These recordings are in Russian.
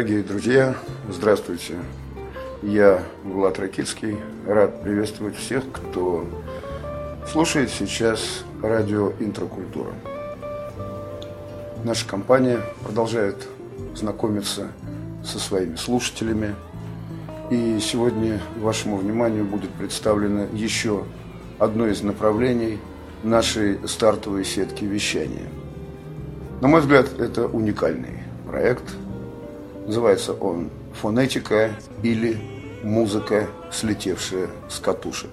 Дорогие друзья, здравствуйте. Я Влад Ракицкий. Рад приветствовать всех, кто слушает сейчас радио «Интрокультура». Наша компания продолжает знакомиться со своими слушателями. И сегодня вашему вниманию будет представлено еще одно из направлений нашей стартовой сетки вещания. На мой взгляд, это уникальный проект. Называется он «Фонетика» или «Музыка, слетевшая с катушек».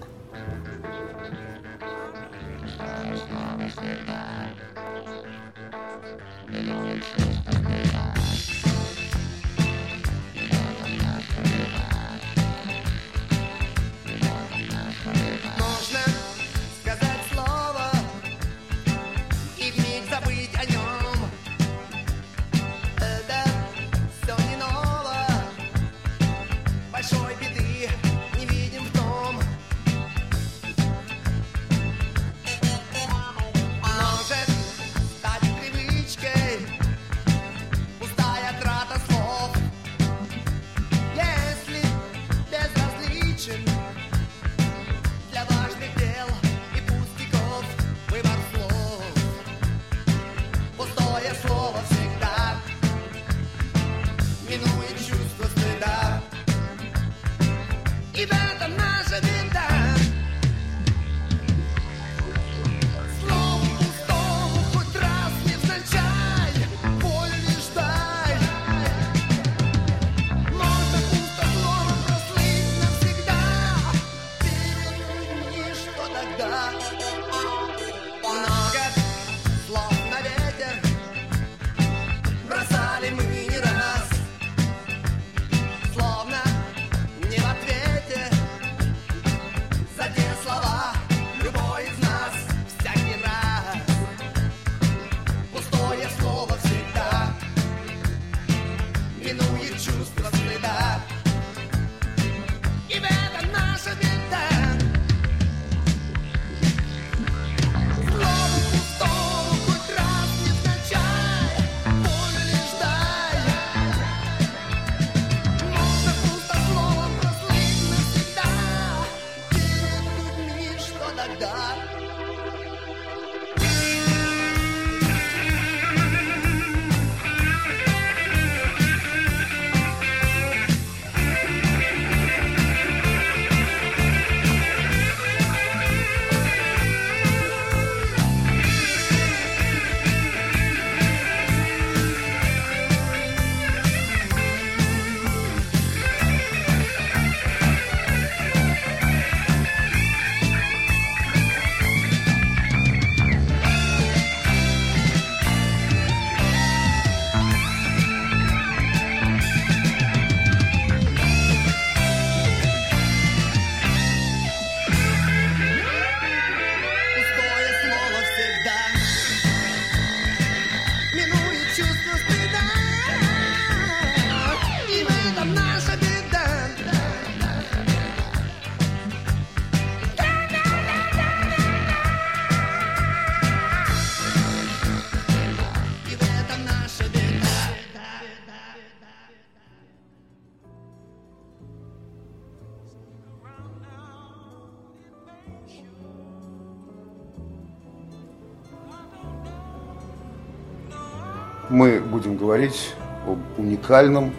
Будем говорить об уникальном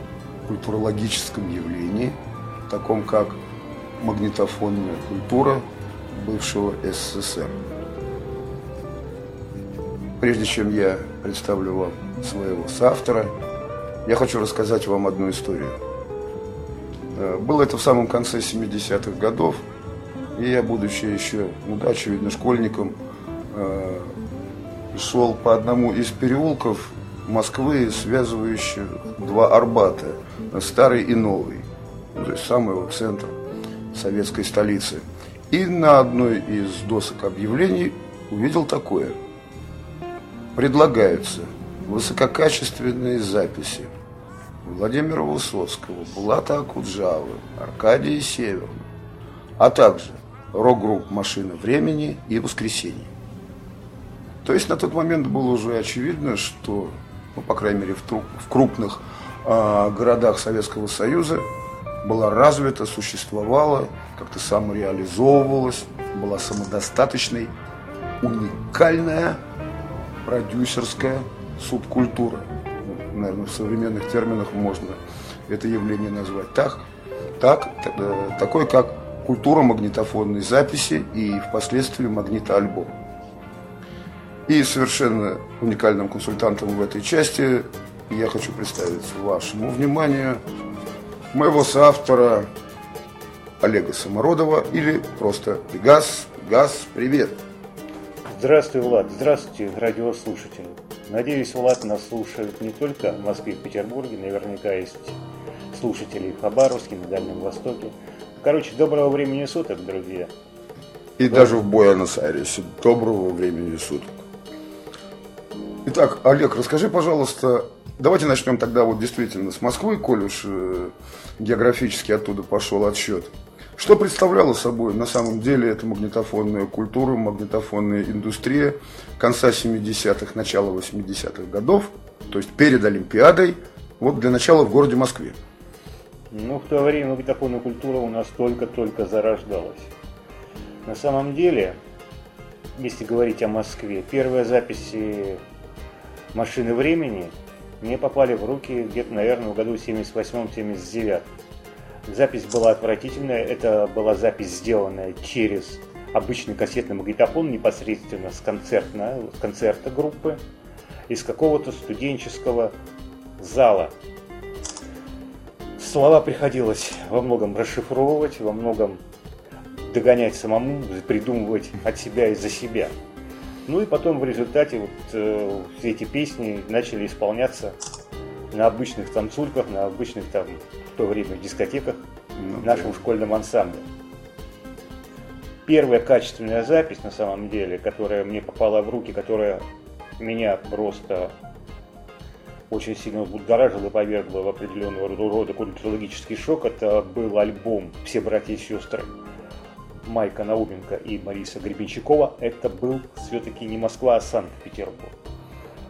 культурологическом явлении, таком как магнитофонная культура бывшего СССР. Прежде чем я представлю вам своего соавтора, я хочу рассказать вам одну историю. Э, было это в самом конце 70-х годов, и я, будучи еще, ну да, очевидно, школьником, э, шел по одному из переулков Москвы, связывающих два Арбата, старый и новый, ну, то есть самый его центр советской столицы. И на одной из досок объявлений увидел такое. Предлагаются высококачественные записи Владимира Высоцкого, Булата Акуджавы, Аркадия Северна, а также рок-групп «Машина времени» и «Воскресенье». То есть на тот момент было уже очевидно, что ну, по крайней мере, в, в крупных э, городах Советского Союза была развита, существовала, как-то самореализовывалась, была самодостаточной, уникальная продюсерская субкультура. Наверное, в современных терминах можно это явление назвать так, так, э, такой как культура магнитофонной записи и впоследствии магнитоальбом. И совершенно уникальным консультантом в этой части я хочу представить вашему вниманию моего соавтора Олега Самородова или просто Пегас. Газ, привет! Здравствуй, Влад. Здравствуйте, радиослушатели. Надеюсь, Влад нас слушает не только в Москве и Петербурге, наверняка есть слушатели в Хабаровске, на Дальнем Востоке. Короче, доброго времени суток, друзья. И да. даже в Буэнос-Айресе доброго времени суток. Итак, Олег, расскажи, пожалуйста, давайте начнем тогда вот действительно с Москвы, коль уж э, географически оттуда пошел отсчет. Что представляла собой на самом деле эта магнитофонная культура, магнитофонная индустрия конца 70-х, начала 80-х годов, то есть перед Олимпиадой, вот для начала в городе Москве? Ну, в то время магнитофонная культура у нас только-только зарождалась. На самом деле, если говорить о Москве, первые записи машины времени мне попали в руки где-то, наверное, в году 78-79. Запись была отвратительная. Это была запись, сделанная через обычный кассетный магнитофон непосредственно с, с концерта группы из какого-то студенческого зала. Слова приходилось во многом расшифровывать, во многом догонять самому, придумывать от себя и за себя. Ну и потом в результате вот э, все эти песни начали исполняться на обычных танцульках, на обычных там в то время дискотеках ну, в нашем школьном ансамбле. Первая качественная запись на самом деле, которая мне попала в руки, которая меня просто очень сильно будоражила и повергла в определенного рода культурологический шок, это был альбом «Все братья и сестры» Майка Науменко и Мариса Гребенщикова, это был все-таки не Москва, а Санкт-Петербург.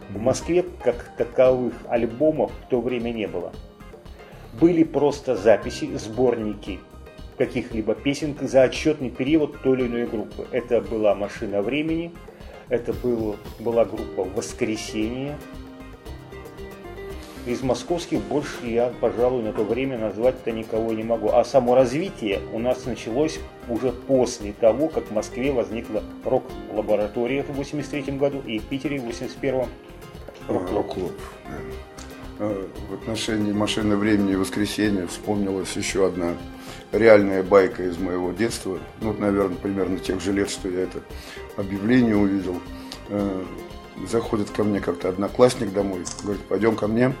В Москве как таковых альбомов в то время не было. Были просто записи, сборники каких-либо песен за отчетный период той или иной группы. Это была «Машина времени», это был, была группа «Воскресенье», из московских больше я, пожалуй, на то время назвать-то никого не могу. А само развитие у нас началось уже после того, как в Москве возникла рок-лаборатория в 83 году и в Питере в 81 рок-клуб. А, в отношении машины времени и воскресенья вспомнилась еще одна реальная байка из моего детства. Ну, наверное, примерно тех же лет, что я это объявление увидел. А, заходит ко мне как-то одноклассник домой, говорит, пойдем ко мне.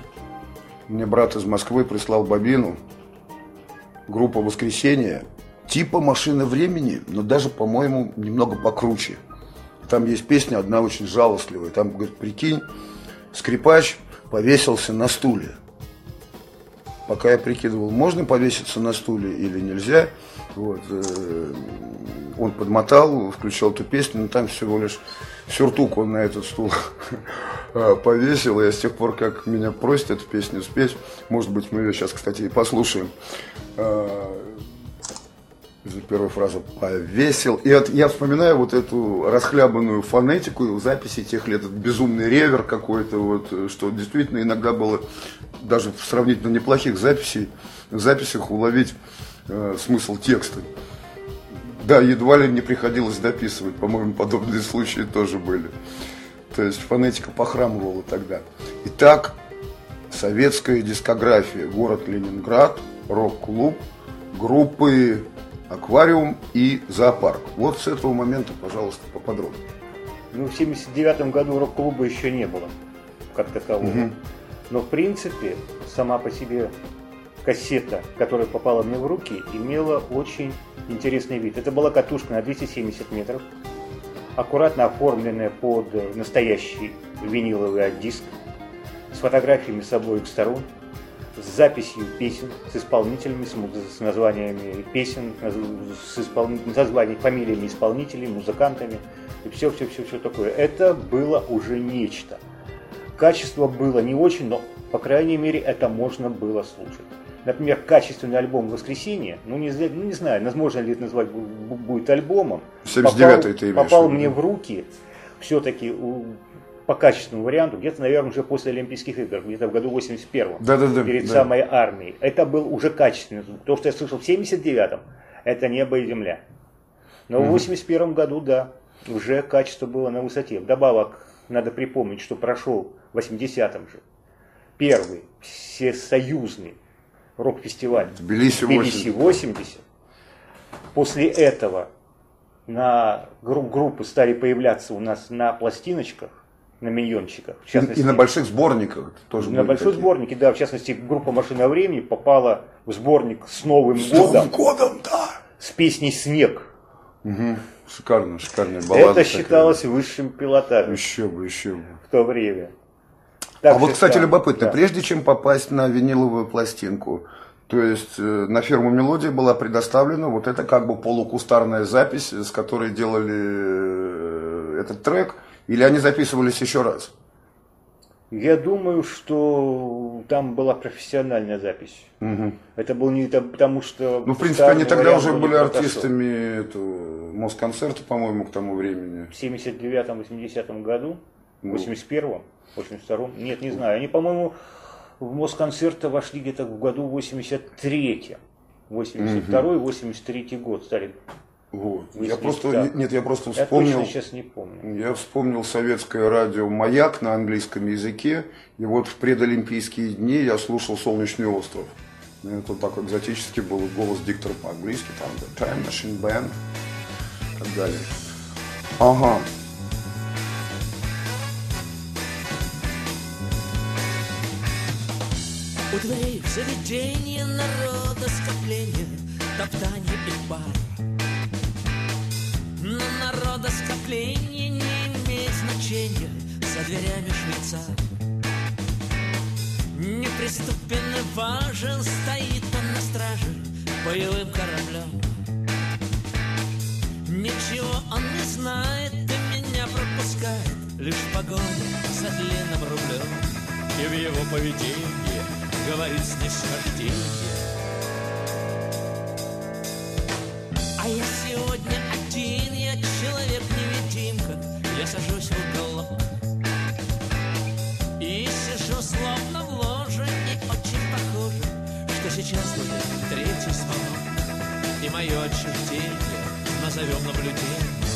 Мне брат из Москвы прислал бобину, группа «Воскресенье», типа «Машина времени», но даже, по-моему, немного покруче. Там есть песня одна очень жалостливая. Там, говорит, прикинь, скрипач повесился на стуле. Пока я прикидывал, можно повеситься на стуле или нельзя, вот, э, он подмотал, включал эту песню, но там всего лишь сюртук он на этот стул а, повесил. Я с тех пор, как меня просят эту песню спеть, может быть, мы ее сейчас, кстати, и послушаем. А, первая фраза «повесил». И вот я вспоминаю вот эту расхлябанную фонетику записи тех лет, этот безумный ревер какой-то, вот, что действительно иногда было даже в сравнительно неплохих записей, в записях уловить э, смысл текста. Да, едва ли не приходилось дописывать, по-моему, подобные случаи тоже были. То есть фонетика похрамывала тогда. Итак, советская дискография, город Ленинград, рок-клуб, группы аквариум и зоопарк. Вот с этого момента, пожалуйста, поподробнее. Ну, в 79 году рок-клуба еще не было, как такового. Угу. Но, в принципе, сама по себе кассета, которая попала мне в руки, имела очень интересный вид. Это была катушка на 270 метров, аккуратно оформленная под настоящий виниловый диск, с фотографиями с обоих сторон, с записью песен, с исполнителями, с, названиями песен, с испол... названиями, фамилиями исполнителей, музыкантами и все-все-все-все такое. Это было уже нечто. Качество было не очень, но По крайней мере, это можно было слушать. Например, качественный альбом «Воскресенье», ну не, ну, не знаю, можно ли это назвать будет альбомом, 79 попал, попал мне в руки все-таки по качественному варианту, где-то, наверное, уже после Олимпийских игр, где-то в году 81-м, да, да, да, перед да. самой армией. Это был уже качественный звук. То, что я слышал в 79-м, это небо и земля. Но в 81 году, да, уже качество было на высоте. Вдобавок, надо припомнить, что прошел в 80-м же первый всесоюзный рок-фестиваль Тбилиси 80. 80. После этого на группы стали появляться у нас на пластиночках, на миньончиках. В частности, и, и на больших сборниках тоже. На большой такие. сборнике, да. В частности, группа «Машина времени» попала в сборник с Новым с годом. Новым годом, да. С песней «Снег». Угу. Шикарно, шикарная баллада. Это считалось такая. высшим пилотажем. Еще бы, еще бы. В то время. Так а вот, кстати, там, любопытно, да. прежде чем попасть на виниловую пластинку, то есть э, на ферму «Мелодия» была предоставлена вот эта как бы полукустарная запись, с которой делали э, этот трек, или они записывались еще раз? Я думаю, что там была профессиональная запись. Угу. Это был не потому, что... Ну, в принципе, они тогда уже были артистами Москонцерта, по-моему, к тому времени. В 79-80 году, в 81-м, 82-м, нет, не знаю. Они, по-моему, в Москонцерта вошли где-то в году 83-м. 82-83 год стали вот. Я просто, нет, я просто вспомнил. Я сейчас не помню. Я вспомнил советское радио «Маяк» на английском языке. И вот в предолимпийские дни я слушал «Солнечный остров». Это так экзотически был голос диктора по-английски, там The Time Machine Band и так далее. Ага. У дверей в заведение народа скопление, топтание и бар. Но народоскопление не имеет значения За дверями швейцар Неприступен и важен Стоит он на страже боевым кораблем. Ничего он не знает и меня пропускает Лишь в погоне за длинным рублем. И в его поведении говорит снисхождение. А я сегодня сажусь в уголок И сижу словно в ложе И очень похоже, что сейчас будет третий звонок И мое отчуждение назовем наблюдением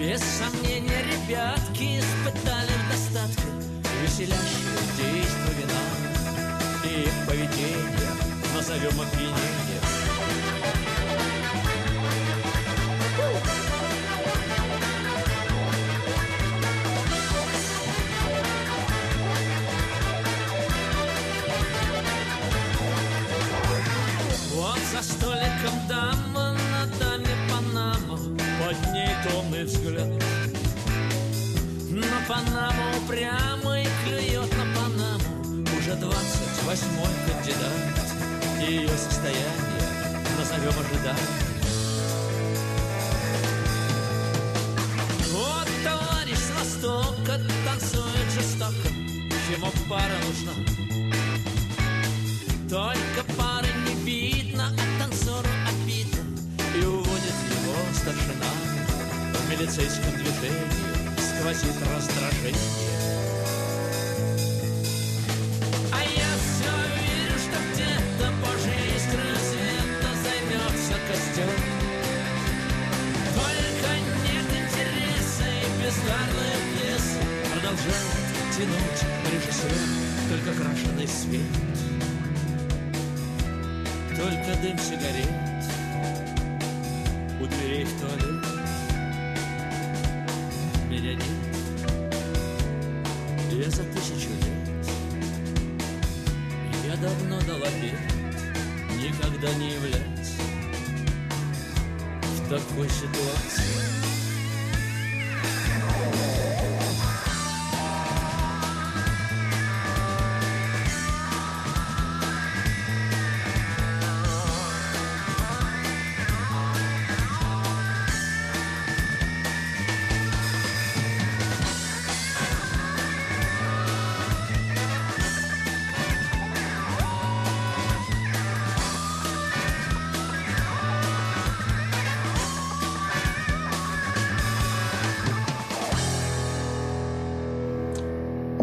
Без сомнения, ребятки испытали в достатке Веселящее действо вина. И их поведение назовем опьянение дама на даме Панама. Под ней томный взгляд. На Панаму упрямо и клюет на Панаму. Уже двадцать восьмой кандидат. Ее состояние назовем ожидание Вот товарищ с востока танцует жестоко. Чему пара нужна. Только милицейском движении сквозит раздражение. А я все верю, что где-то Божья искра света займется костер Только нет интереса и бездарная пьеса Продолжает тянуть режиссер Только крашеный свет. Только дым сигарет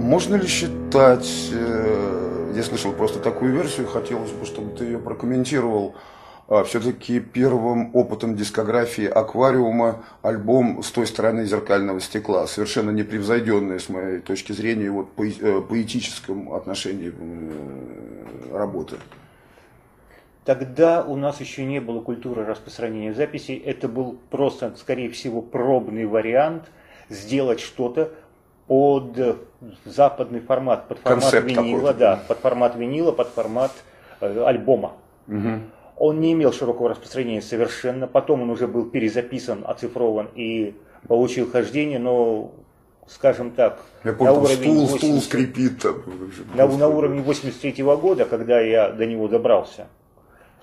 Можно ли считать, э, я слышал просто такую версию, хотелось бы, чтобы ты ее прокомментировал, а, все-таки первым опытом дискографии аквариума альбом с той стороны зеркального стекла, совершенно непревзойденный с моей точки зрения вот, по э, поэтическом отношении работы. Тогда у нас еще не было культуры распространения записей, это был просто, скорее всего, пробный вариант сделать что-то, под западный формат, под формат Концепт винила, да, под формат винила, под формат э, альбома. Угу. Он не имел широкого распространения совершенно. Потом он уже был перезаписан, оцифрован и получил хождение, но, скажем так, Я помню, на уровень стул, 80 стул скрипит. Там, на, на уровне 83 года, когда я до него добрался,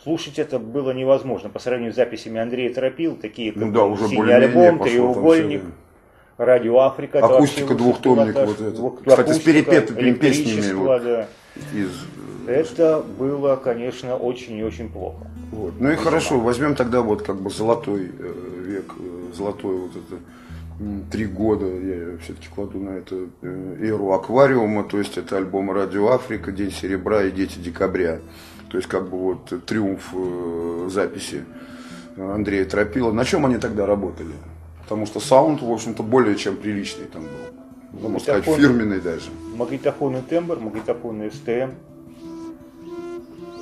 слушать это было невозможно. По сравнению с записями Андрея Торопил, такие как Ну да, уже «Синий альбом», «Треугольник». Радио Африка. Акустика двухтомник вот это. двух- Кстати, с акустика, перепетыми песнями вот. да. из Это было, конечно, очень и очень плохо. Вот. Ну и хорошо, возьмем тогда вот как бы золотой э, век, э, золотой вот это три года я все-таки кладу на это э, эру аквариума, то есть это альбом Радио Африка, День серебра и Дети декабря. То есть как бы вот триумф э, записи Андрея Тропила. На чем они тогда работали? Потому что саунд, в общем-то, более чем приличный там был. Можно сказать, фирменный даже. Магнитофон и тембр, магнитофон и СТМ.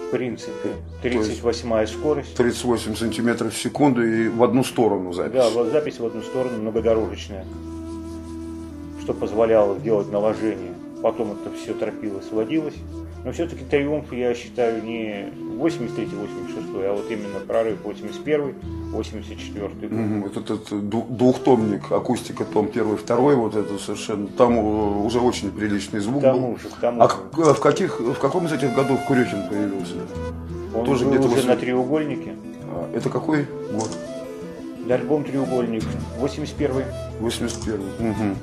В принципе, 38 скорость. 38 сантиметров в секунду и в одну сторону запись. Да, вот запись в одну сторону многодорожечная, что позволяло делать наложение. Потом это все торопило, сводилось. Но все-таки триумф, я считаю, не 83-86, а вот именно прорыв 81-84 год. Мгм. Вот этот двухтомник, акустика, том первый, второй, вот это совершенно, там э, уже очень приличный звук К тому был. же, к тому А же. в, каких, в каком из этих годов Курехин появился? Он тоже был где-то уже восемь- на треугольнике. А, это какой год? Альбом «Треугольник» 81 81 Мгм.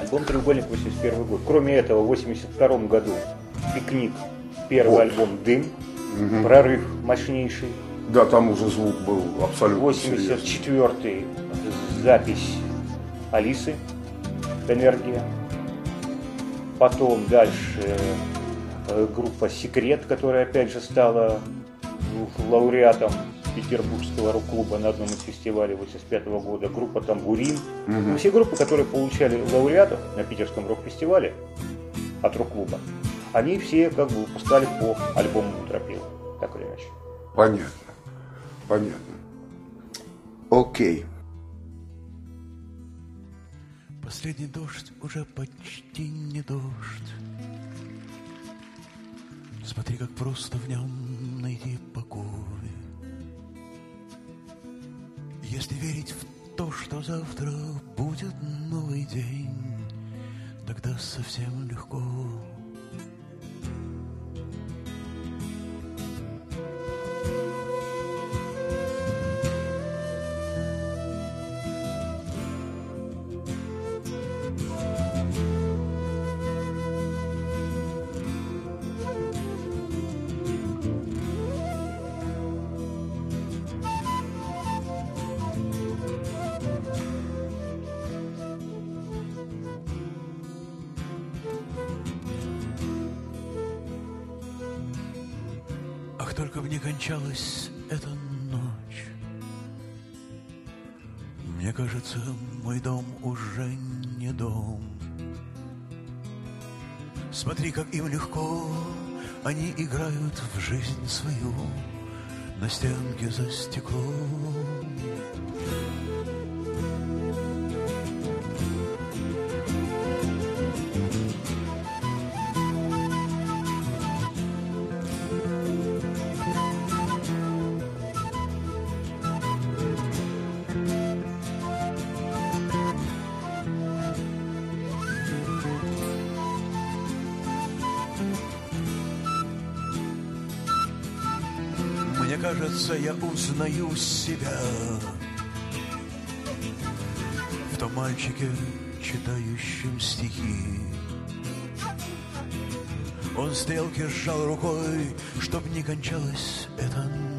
Альбом «Треугольник» 81 год. Кроме этого, в 82 году «Пикник», первый О. альбом «Дым», прорыв мощнейший. Да, там уже звук был абсолютно серьезный. 84 запись Алисы «Энергия». Потом дальше э, группа «Секрет», которая опять же стала ну, лауреатом Петербургского рок-клуба на одном из фестивалей 85 года. Группа «Тамбурин». Ну, Все группы, которые получали лауреатов на Питерском рок-фестивале от рок-клуба, они все как бы выпускали по альбому Тропила, так или иначе. Понятно. Понятно. Окей. Последний дождь уже почти не дождь. Смотри, как просто в нем найти покой. Если верить в то, что завтра будет новый день, тогда совсем легко. you. Ах, только бы не кончалась эта ночь. Мне кажется, мой дом уже не дом. Смотри, как им легко, они играют в жизнь свою на стенке за стеклом. Узнаю себя. В том мальчике, читающем стихи. Он стрелки сжал рукой, чтоб не кончалась эта ночь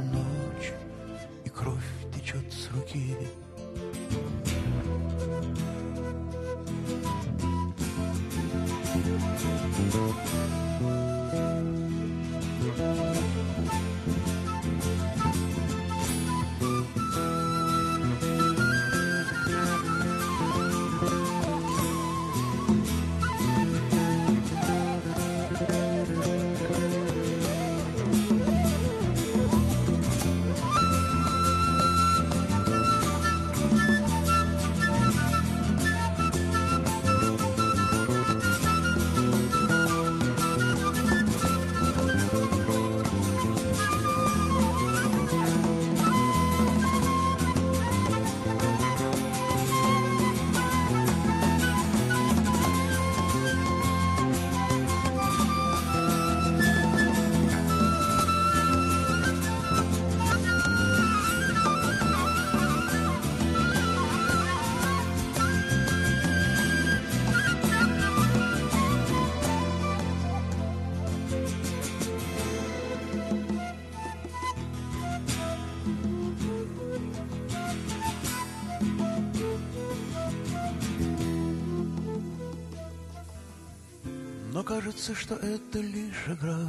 кажется, что это лишь игра.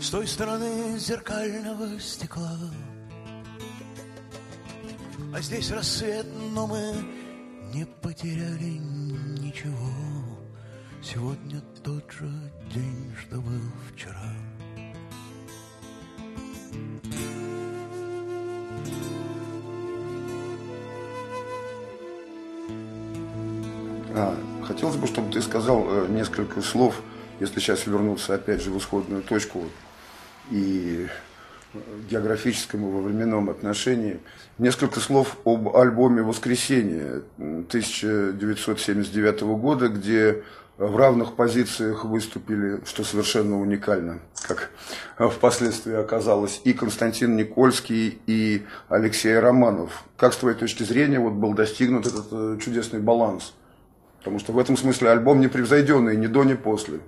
С той стороны зеркального стекла. А здесь рассвет, но мы не потеряли ничего. Сегодня тот же день, что был вчера хотелось бы, чтобы ты сказал э, несколько слов, если сейчас вернуться опять же в исходную точку и географическом и во временном отношении. Несколько слов об альбоме «Воскресенье» 1979 года, где в равных позициях выступили, что совершенно уникально, как впоследствии оказалось, и Константин Никольский, и Алексей Романов. Как с твоей точки зрения вот был достигнут этот э, чудесный баланс? Потому что в этом смысле альбом непревзойденный, ни до, ни после.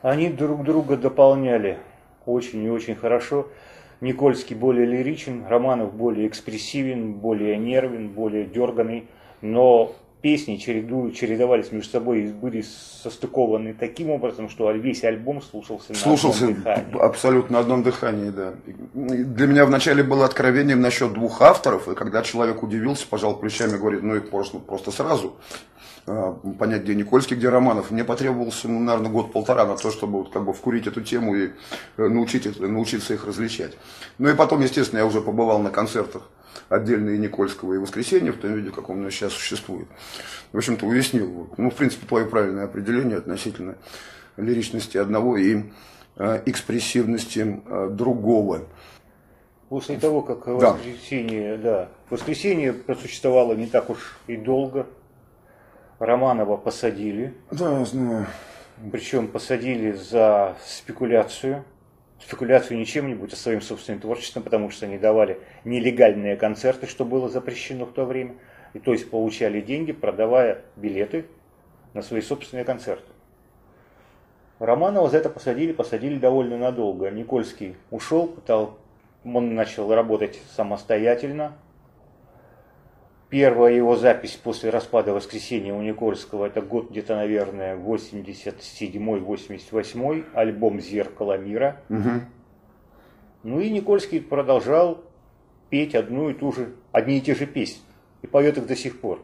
Они друг друга дополняли очень и очень хорошо. Никольский более лиричен, Романов более экспрессивен, более нервен, более дерганный. Но песни череду, чередовались между собой и были состыкованы таким образом, что весь альбом слушался, слушался на одном дыхании. абсолютно на одном дыхании, да. Для меня вначале было откровением насчет двух авторов, и когда человек удивился, пожал плечами, говорит, ну их просто, просто сразу понять, где Никольский, где Романов. Мне потребовался, ну, наверное, год-полтора на то, чтобы вот, как бы вкурить эту тему и э, научить, научиться их различать. Ну и потом, естественно, я уже побывал на концертах отдельно и Никольского, и Воскресенья в том виде, как он у нас сейчас существует. В общем-то, уяснил, ну, в принципе, твое правильное определение относительно лиричности одного и э, экспрессивности э, другого. После того, как воскресенье, да. да, воскресенье просуществовало не так уж и долго, Романова посадили. Да, я знаю. Причем посадили за спекуляцию. Спекуляцию не чем-нибудь, а своим собственным творчеством, потому что они давали нелегальные концерты, что было запрещено в то время. И то есть получали деньги, продавая билеты на свои собственные концерты. Романова за это посадили, посадили довольно надолго. Никольский ушел, пытал, он начал работать самостоятельно, Первая его запись после распада воскресенья у Никольского, это год где-то, наверное, 87-88, альбом «Зеркало мира». Угу. Ну и Никольский продолжал петь одну и ту же, одни и те же песни. И поет их до сих пор.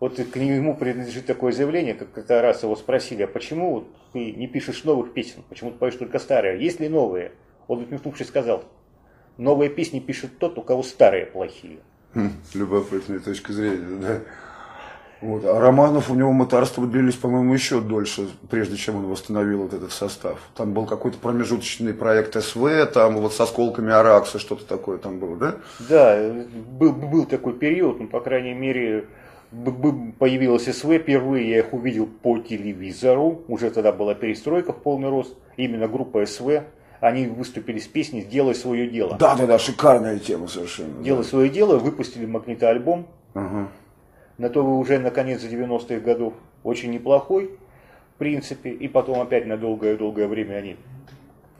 Вот к нему принадлежит такое заявление, как как-то раз его спросили, а почему ты не пишешь новых песен, почему ты поешь только старые, есть ли новые? Он, усмехнувшись, сказал, новые песни пишет тот, у кого старые плохие. Хм, любопытная точка зрения, да. Вот. А Романов, у него мытарства длились, по-моему, еще дольше, прежде чем он восстановил вот этот состав. Там был какой-то промежуточный проект СВ, там вот с осколками Аракса, что-то такое там было, да? Да, был, был такой период, ну, по крайней мере, появилась СВ, впервые я их увидел по телевизору, уже тогда была перестройка в полный рост, именно группа СВ, они выступили с песней «Сделай свое дело». Да, да, да, шикарная тема совершенно. «Делай свое дело», выпустили магнитоальбом, Ага. на то вы уже на конец 90-х годов очень неплохой, в принципе, и потом опять на долгое-долгое время они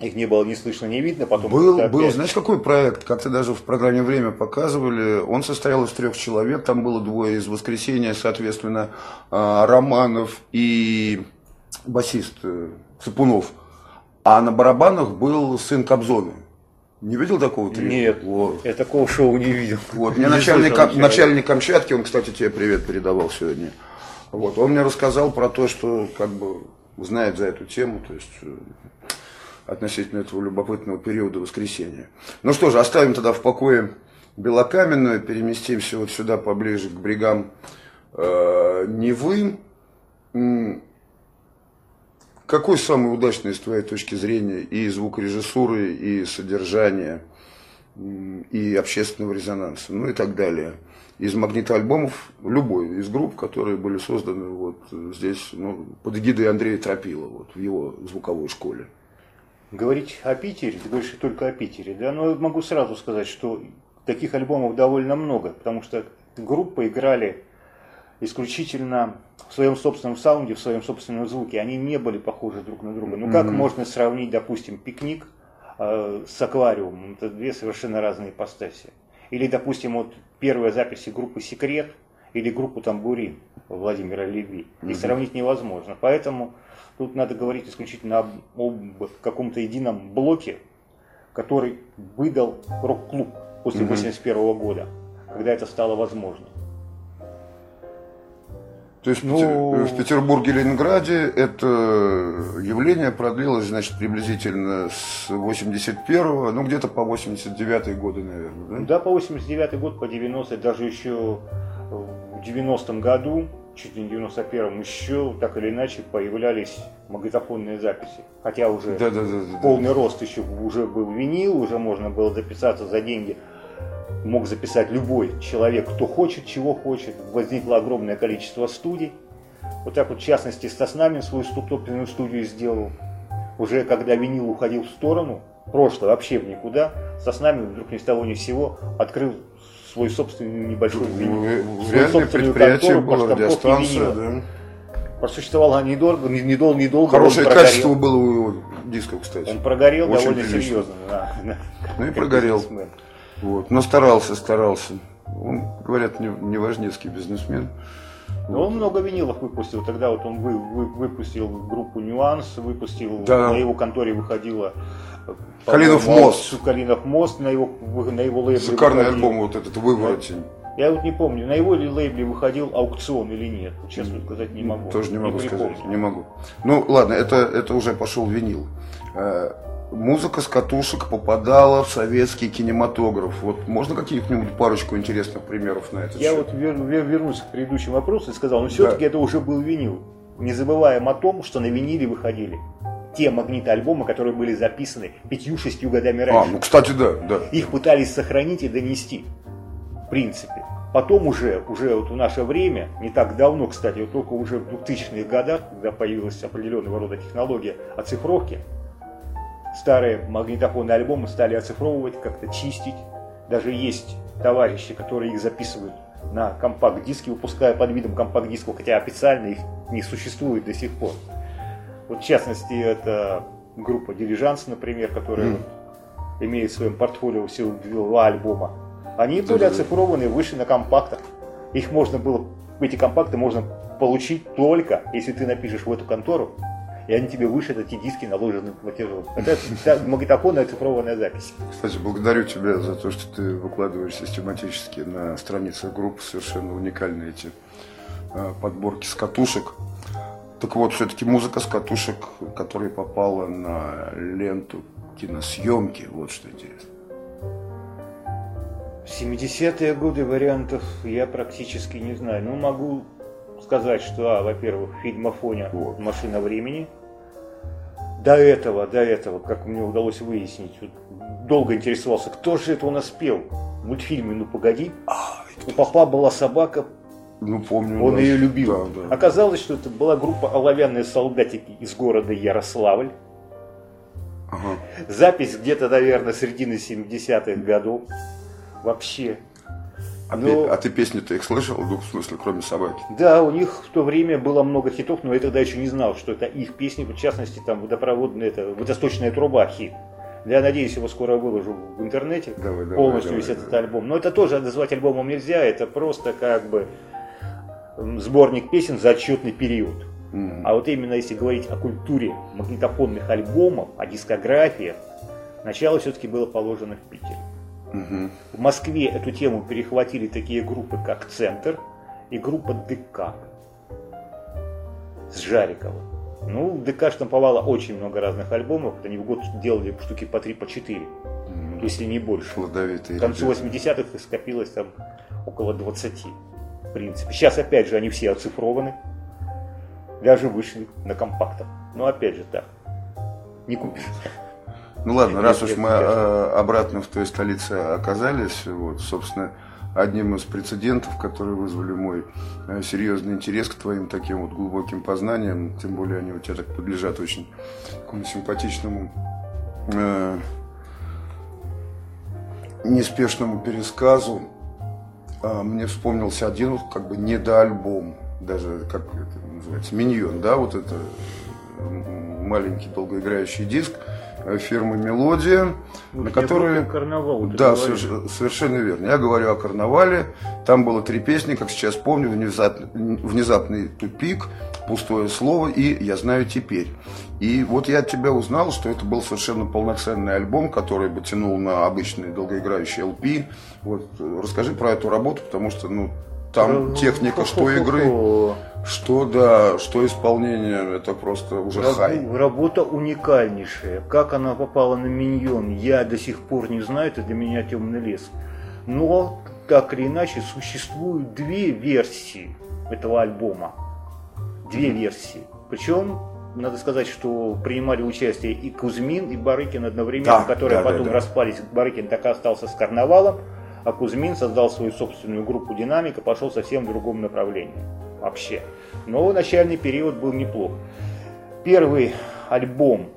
их не было ни слышно, ни видно, потом Был, как-то был, опять- знаешь, какой проект? Как-то даже в программе «Время» показывали. Он состоял из трех человек. Там было двое из «Воскресенья», соответственно, а, Романов и басист э, Цыпунов. А на барабанах был сын Кобзона. Не видел такого трио? Нет, Вот. я такого шоу не видел. Вот, мне Не начальник, слышал начальник Камчатки, он, кстати, тебе привет передавал сегодня. Вот, он мне рассказал про то, что как бы знает за эту тему, то есть э, относительно этого любопытного периода воскресенья. Ну что же, оставим тогда в покое Белокаменную, переместимся вот сюда поближе к брегам э, Невы. Какой самый удачный с твоей точки зрения и звукорежиссуры, и содержания, и общественного резонанса, ну и так далее. Из магнитоальбомов, любой из групп, которые были созданы вот здесь, ну, под эгидой Андрея Тропила, вот, в его звуковой школе. Говорить о Питере, ты говоришь только о Питере, да, но могу сразу сказать, что таких альбомов довольно много, потому что группы играли исключительно в своем собственном саунде, в своем собственном звуке. Они не были похожи друг на друга. Ну как можно сравнить, допустим, пикник э, с аквариумом? Это две совершенно разные ипостаси. Или, допустим, вот первая запись группы Секрет или группу Тамбурин Владимира Леви. Их сравнить невозможно. Поэтому тут надо говорить исключительно об, об каком-то едином блоке, который выдал рок-клуб после 1981 года, когда это стало возможно. То есть в Ну- Петер- в Петербурге и Ленинграде это явление продлилось, значит, приблизительно с 81 ну где-то по 89 годы, наверное, да? Да, по 89 год, по 90 даже еще в 90-м году, чуть ли не 91-м, еще так или иначе появлялись магнитофонные записи. Хотя уже Да, да, да, да, да. полный рост еще уже был винил, уже можно было записаться за деньги. Мог записать любой человек, кто хочет, чего хочет. Возникло огромное количество студий. Вот так вот, в частности, Стаснамин свою собственную студию сделал. Уже когда винил уходил в сторону, прошлое вообще в никуда, Стаснамин вдруг ни с того ни с сего открыл свой собственный небольшой винил. Свою собственную предприятие контору было, радиостанция, да. Просуществовала недолго, не- недолго, недолго. Хорошее качество было у его дисков, кстати. Он прогорел Очень довольно прилично. серьезно. да, да, Ну и прогорел. бизнесмен. Вот. Но старался, старался. Он, говорят, не, не важнецкий бизнесмен. Но он много винилов выпустил. Тогда вот он вы- вы- выпустил группу «Нюанс», выпустил, Да. на его конторе выходила «Калинов мост». «Калинов мост» на его, на его лейбле Шикарный выходил. альбом вот этот «Выворотень». Я вот не помню, на его ли лейбле выходил аукцион или нет. Вот Честно сказать не могу. Тоже не могу сказать, припомню. не могу. Ну, ладно, это, это уже пошел винил. Музыка с катушек попадала в советский кинематограф. Вот можно каких-нибудь парочку интересных примеров на этот Я счет? вот вер- вер- вернусь к предыдущему вопросу и сказал, но все-таки это уже был винил. Не забываем о том, что на виниле выходили те магниты-альбомы, которые были записаны пятью-шестью годами А, раньше. ну, кстати, да, да. Их пытались сохранить и донести, в принципе. Потом уже, уже вот в наше время, не так давно, кстати, вот только уже в 2000-х годах, когда появилась определенного рода технология оцифровки, старые магнитофонные альбомы стали оцифровывать, как-то чистить. Даже есть товарищи, которые их записывают на компакт-диски, выпуская под видом компакт-дисков, хотя официально их не существует до сих пор. Вот в частности, это группа Дилижанс, например, которая вот имеет в своем портфолио всего два альбома. Они были Да-да-да. оцифрованы, вышли на компактах. Их можно было, эти компакты можно получить только, если ты напишешь в эту контору, и они тебе вышлют эти диски наложенным платежом. Это магнитофонная оцифрованная запись. Кстати, благодарю тебя за то, что ты выкладываешь систематически на страницах группы совершенно уникальные эти э, подборки с катушек. Так вот, все-таки музыка с катушек, которая попала на ленту киносъемки, вот что интересно. В 70-е годы вариантов я практически не знаю. Ну, могу сказать, что, а, во-первых, фильм Афоня Вот. «Машина времени». До этого, до этого, как мне удалось выяснить, вот долго интересовался, кто же это у нас пел. В мультфильме «Ну, погоди». У папа была собака, Ну, помню. Он да. ее любил. Да, да. Оказалось, что это была группа «Оловянные солдатики» из города Ярославль. Ага. Запись где-то, наверное, середины 70-х годов. Вообще. А, Ну- а ты песни-то их слышал? Ну, в смысле, кроме собаки? Да, у них в то время было много хитов, но я тогда еще не знал, что это их песни, в частности, там водопроводная, это водосточная труба хит. Я надеюсь, его скоро выложу в интернете Давай, давай, полностью давай, весь давай. этот альбом. Но это тоже назвать альбомом нельзя, это просто как бы сборник песен за отчетный период. Мгм. А вот именно если говорить о культуре магнитофонных альбомов, о дискографиях, начало все-таки было положено в Питере. Мгм. В Москве эту тему перехватили такие группы, как «Центр» и группа «ДК» с Жарикова. Ну, ДК штамповала очень много разных альбомов, они в год делали штуки по три, по четыре, если не больше. Плодовитые К концу ребята. 80-х их скопилось там около 20, в принципе. Сейчас, опять же, они все оцифрованы, даже вышли на компактах. Но опять же так, не купишь. Ну ладно, раз уж мы э, обратно в той столице оказались, вот, собственно, одним из прецедентов, которые вызвали мой э, серьезный интерес к твоим таким вот глубоким познаниям, тем более они у тебя так подлежат очень такому симпатичному э, неспешному пересказу. А, мне вспомнился один вот как бы недоальбом, даже как это называется, миньон, да, вот это маленький долгоиграющий диск э, фирмы Мелодия, на который... карнавал. Да, соверш- совершенно верно. Я говорю о карнавале. Там было три песни, как сейчас помню, внезапный, внезапный тупик, пустое слово и я знаю теперь. И вот я от тебя узнал, что это был совершенно полноценный альбом, который бы тянул на обычный долгоиграющий LP. Вот э, расскажи про эту работу, потому что ну там Э, техника, что игры. Что да, что исполнение, это просто уже Раб- хай. Работа уникальнейшая. Как она попала на миньон, я до сих пор не знаю, это для меня темный лес. Но, так или иначе, существуют две версии этого альбома. Две версии. Причем, надо сказать, что принимали участие и Кузьмин, и Барыкин одновременно, Да, которые да, да, потом да. распались. Барыкин так и остался с карнавалом, а Кузьмин создал свою собственную группу «Динамика», пошел совсем в другом направлении. Вообще. Но начальный период был неплох. Первый альбом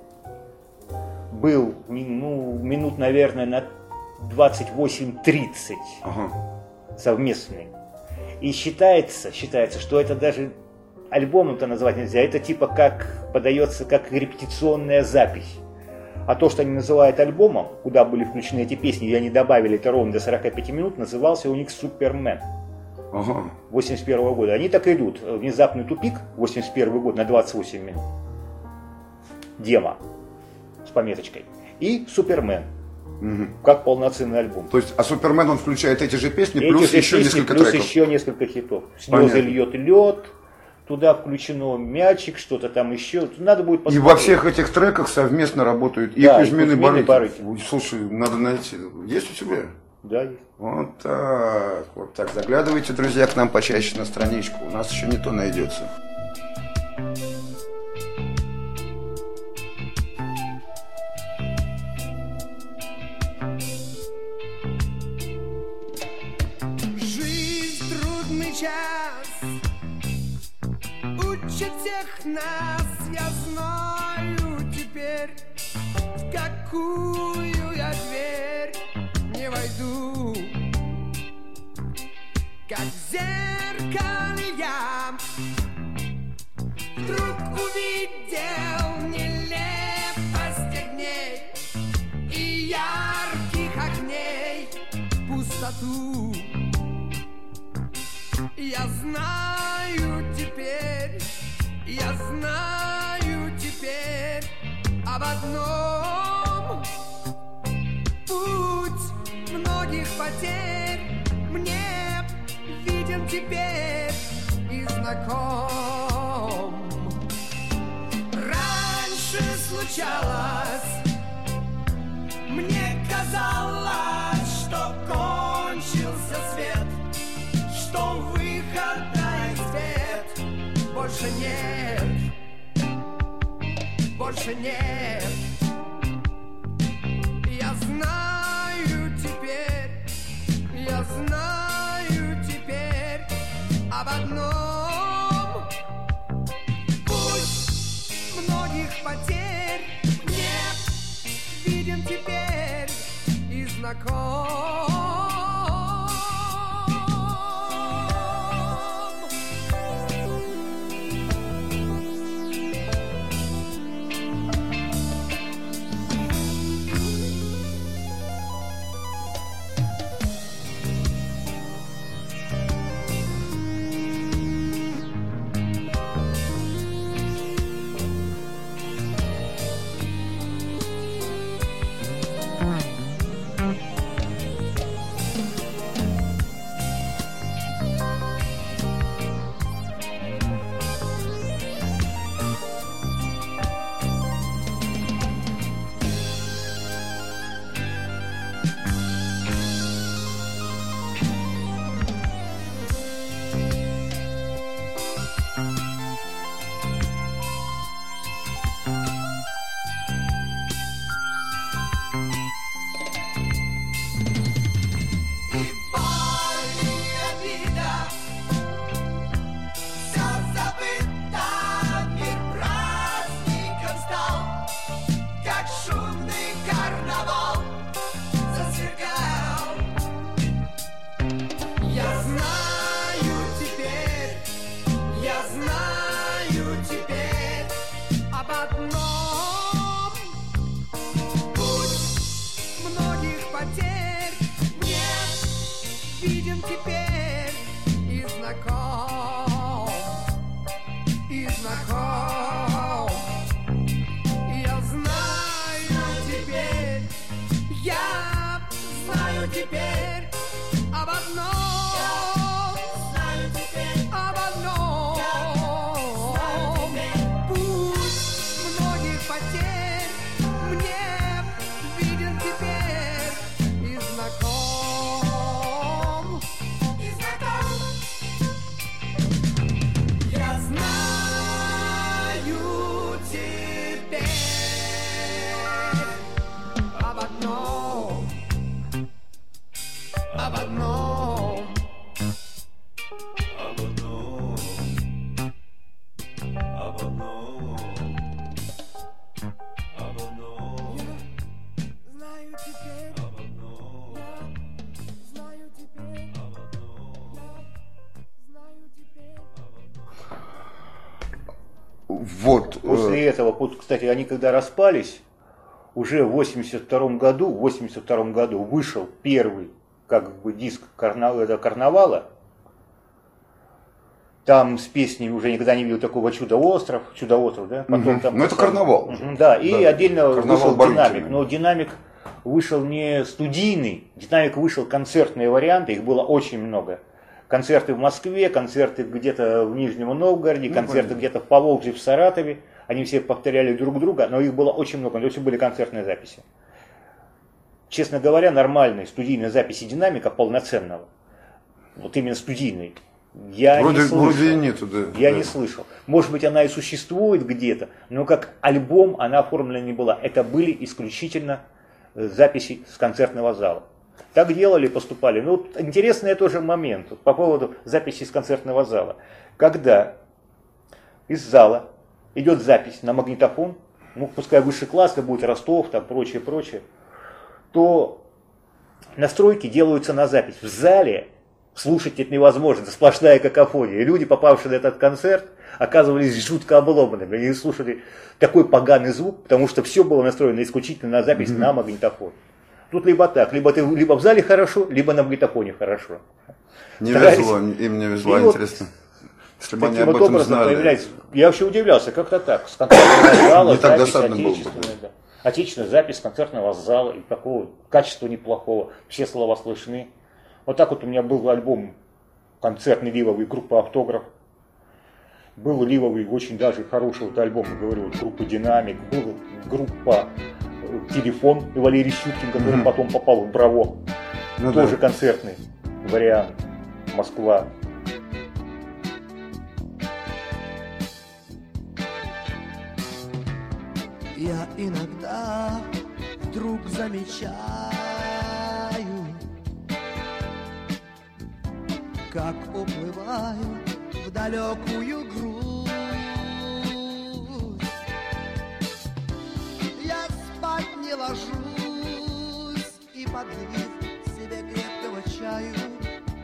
был ну, минут, наверное, на 28-30 Ага. совместный. И считается, считается, что это даже альбомом-то назвать нельзя. Это типа как подается как репетиционная запись. А то, что они называют альбомом, куда были включены эти песни, и они добавили это ровно до 45 минут, назывался у них «Супермен» Ага. 81 года. Они так и идут. Внезапный тупик, 81 год, на 28 минут. Демо с пометочкой. И «Супермен», Мгм. как полноценный альбом. То есть, а Супермен, он включает эти же песни, Эти плюс же еще песни, несколько плюс треков. еще несколько хитов. Слезы Понятно. льет лед, туда включено мячик, что-то там еще. Надо будет И посмотреть. во всех этих треках совместно работают и Да, и Кузьмин, и и Барыкин. Слушай, надо найти. Есть у тебя? Да, есть. Вот так, вот так. Заглядывайте, друзья, к нам почаще на страничку. У нас еще не то найдется. Жизнь трудный час Учит всех нас и знаком Раньше случалось мне казалось, что кончился свет, что выхода из свет больше нет, больше нет. И знаком. После э... этого, кстати, они когда распались, уже в 82 году, в 82 году вышел первый как бы диск карнавала, карнавала. Там с песнями уже никогда не видел такого чудо-остров, чудо-остров, да? Потом угу. там, ну это карнавал. Угу, да, и да. отдельно вышел динамик. Но динамик вышел не студийный, динамик вышел концертные варианты, их было очень много концерты в Москве, концерты где-то в Нижнем Новгороде, ну, концерты где-то в Поволжье, в Саратове. Они все повторяли друг друга, но их было очень много, то есть были концертные записи. Честно говоря, нормальной студийной записи динамика полноценного, вот именно студийной, я вроде, не слышал. Нету, да. Я да. не слышал. Может быть, она и существует где-то, но как альбом она оформлена не была. Это были исключительно э, записи с концертного зала. Так делали, поступали. Ну, интересный тоже момент по поводу записи из концертного зала. Когда из зала идет запись на магнитофон, ну, пускай высший класс, как будет Ростов, там, прочее, прочее, то настройки делаются на запись. В зале слушать это невозможно, это сплошная какофония. И люди, попавшие на этот концерт, оказывались жутко обломанными. Они слушали такой поганый звук, потому что все было настроено исключительно на запись mm-hmm. на магнитофон. Тут либо так, либо ты либо в зале хорошо, либо на магнитофоне хорошо. Не Старались... везло, им не везло, и интересно. Вот, Если бы они об этом знали. Появляется. Я вообще удивлялся, как-то так. С концертного зала, не так было бы. Да. Отечественная запись концертного зала и такого качества неплохого, все слова слышны. Вот так вот у меня был альбом концертный ливовый группа «Автограф». Был ливовый, очень даже хороший вот альбом, говорю, вот, группа «Динамик», был группа телефон и Валерий Щуткин, который mm-hmm. потом попал в Браво. Ну, Тоже да. концертный вариант. Москва. Я иногда вдруг замечаю, как уплываю в далекую грудь. ложу подлив себе крепкого чаю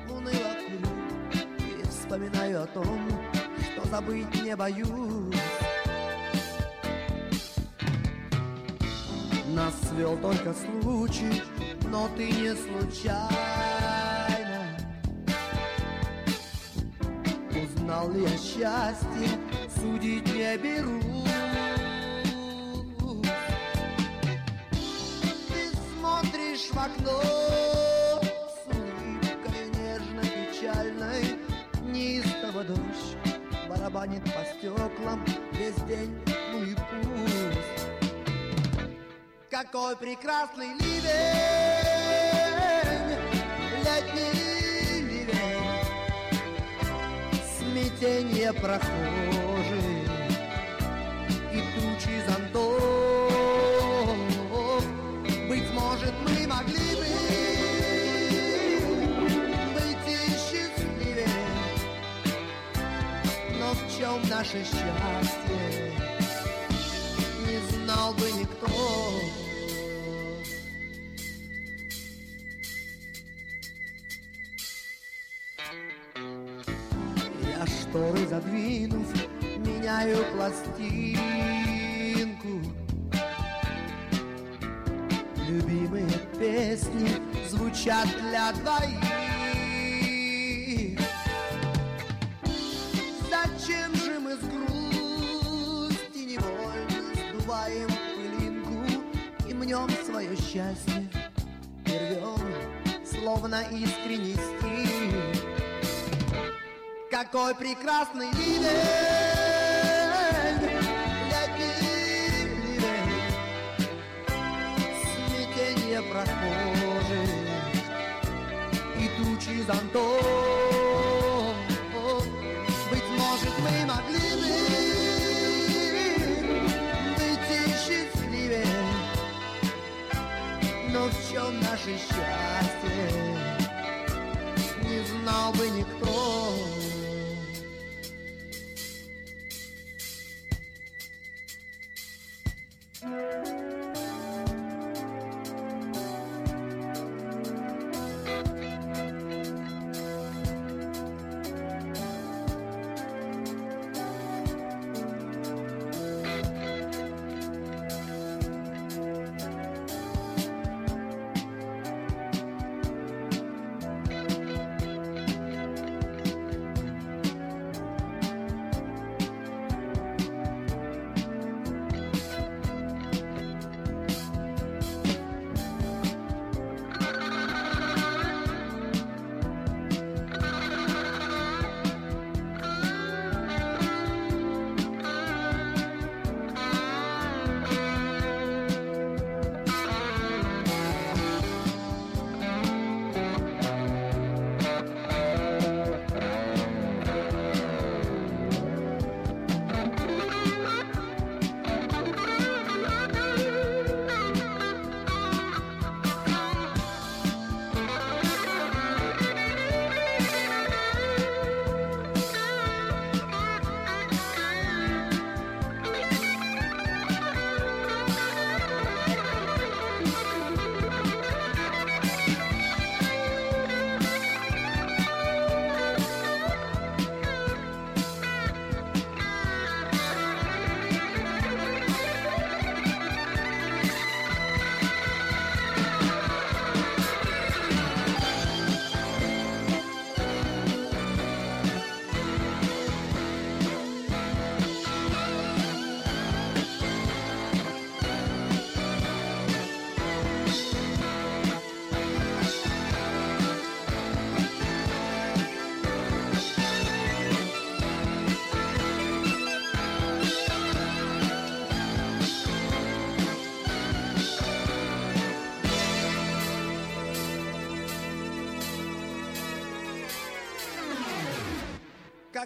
Уныло курю и вспоминаю о том, что забыть не боюсь Нас свел только случай, но ты не случайно. Узнал ли я счастье, судить не беру Ты смотришь в окно с улыбкой нежно-печальной Неистово дождь барабанит по стеклам весь день, ну и пусть какой прекрасный ливень, летний ливень, смятение прохожих и тучи зонтов. Быть может, мы могли бы быть счастливее, но в чем наше счастье? Шторы задвинув, меняю пластинку. Любимые песни звучат для двоих. Зачем же мы с грусти невольно сдуваем пылинку И мнем свое счастье, и словно искренний стих какой прекрасный ливень, летний ливень, смятение прохожих и тучи зонтов. Быть может, мы могли бы быть счастливее, но в чем наше счастье? Не знал бы никто.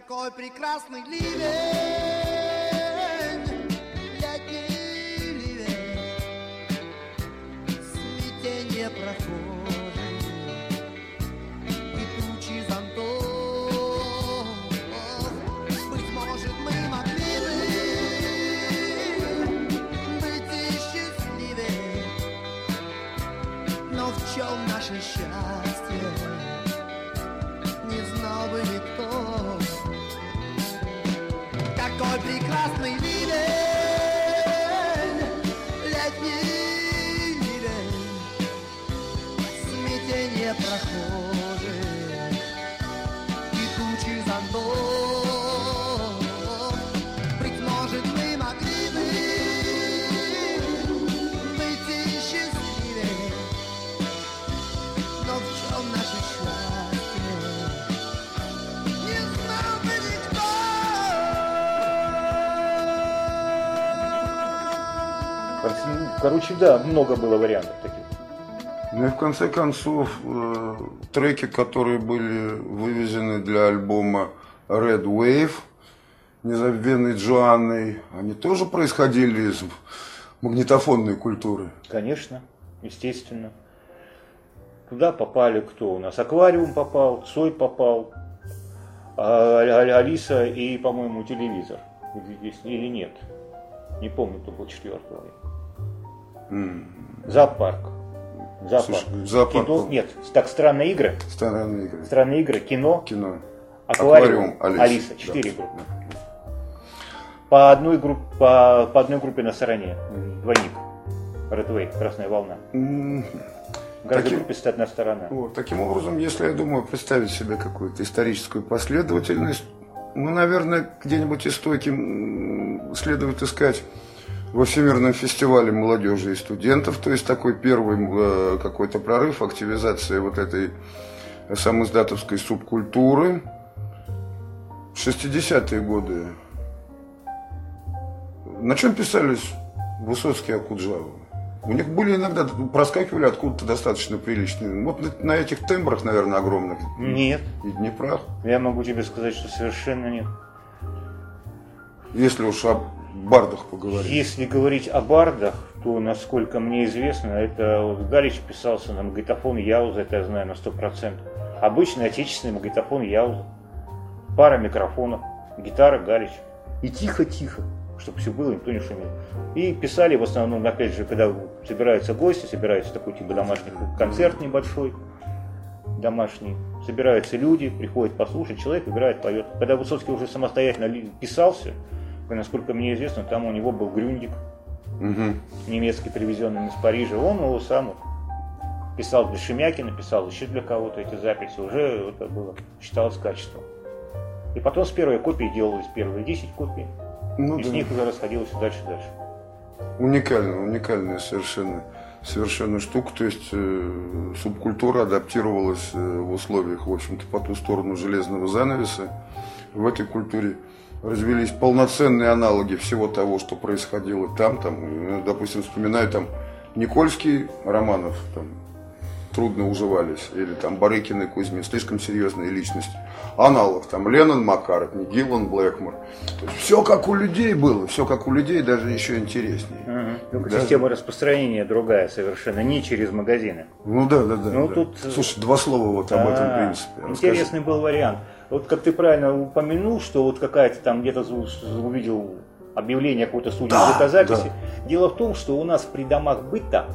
Какой прекрасный ливень, никто. Короче, да, много было вариантов таких. Ну и в конце концов, э, треки, которые были вывезены для альбома Red Wave, незабвенной Джоанной, они тоже происходили из магнитофонной культуры. Конечно, естественно. Туда попали кто у нас? Аквариум попал, Цой попал, а, А- Алиса и, по-моему, телевизор. Или- Или нет? Не помню, кто был четвертый. Зоопарк. Зоопарк. Слушай, зоопарк Кино-. Нет, так странные игры. Странные игры. Странные игры, кино, Кино. аквариум, Аквариум, Алиса. Алиса. Да. Четыре группы. По одной, групп, по, по одной группе на стороне. Двойник. Wave, красная волна. М, В каждой Таким- группе стоит одна сторона. Вот, таким образом, если я думаю представить себе какую-то историческую последовательность, ну, наверное, где-нибудь истоки следует искать во Всемирном фестивале молодежи и студентов, то есть такой первый э, какой-то прорыв, активизация вот этой самоиздатовской субкультуры. 60-е годы. На чем писались Высоцкий и Акуджава? У них были иногда, проскакивали откуда-то достаточно приличные. Вот на, на этих тембрах, наверное, огромных. Нет, И Днепрох. я могу тебе сказать, что совершенно нет. Если уж о бардах поговорить. Если говорить о бардах, то, насколько мне известно, это вот Галич писался на магнитофон Яуза, это я знаю на 100%. Обычный отечественный магнитофон Яуза. Пара микрофонов, гитара Галич. И тихо-тихо, чтобы все было, никто не шумел. И писали в основном, опять же, когда собираются гости, собирается такой типа домашний концерт небольшой, домашний. Собираются люди, приходят послушать, человек играет, поет. Когда Высоцкий уже самостоятельно ли- насколько мне известно, там у него был Грюндик, Мгм. немецкий, привезенный из Парижа. Он его сам писал для Шемякина, писал еще для кого-то эти записи. Уже это было, считалось качеством. И потом с первой копии делалось первые 10 копий. Ну и да. с них уже расходилось дальше и дальше. Уникальная, уникальная совершенно, совершенно штука. То есть э, субкультура адаптировалась э, в условиях, в общем-то, по ту сторону железного занавеса. В этой культуре развелись полноценные аналоги всего того, что происходило там. там э, допустим, вспоминаю там Никольский, Романов, там, трудно уживались, или там Барыкин и Кузьмин, слишком серьезные личности. Аналог, там Леннон Макаров, Гиллан Блэкмор. То есть все как у людей было, все как у людей, даже еще интереснее. Только Да. система распространения другая совершенно, не через магазины. Ну да, да, да. Ну, да. тут, э, Слушай, два слова вот об этом принципе. Интересный был вариант. Вот как ты правильно упомянул, что вот какая-то там где-то увидел объявление какой-то студии Да, звукозаписи. Дело в том, что у нас при домах быта,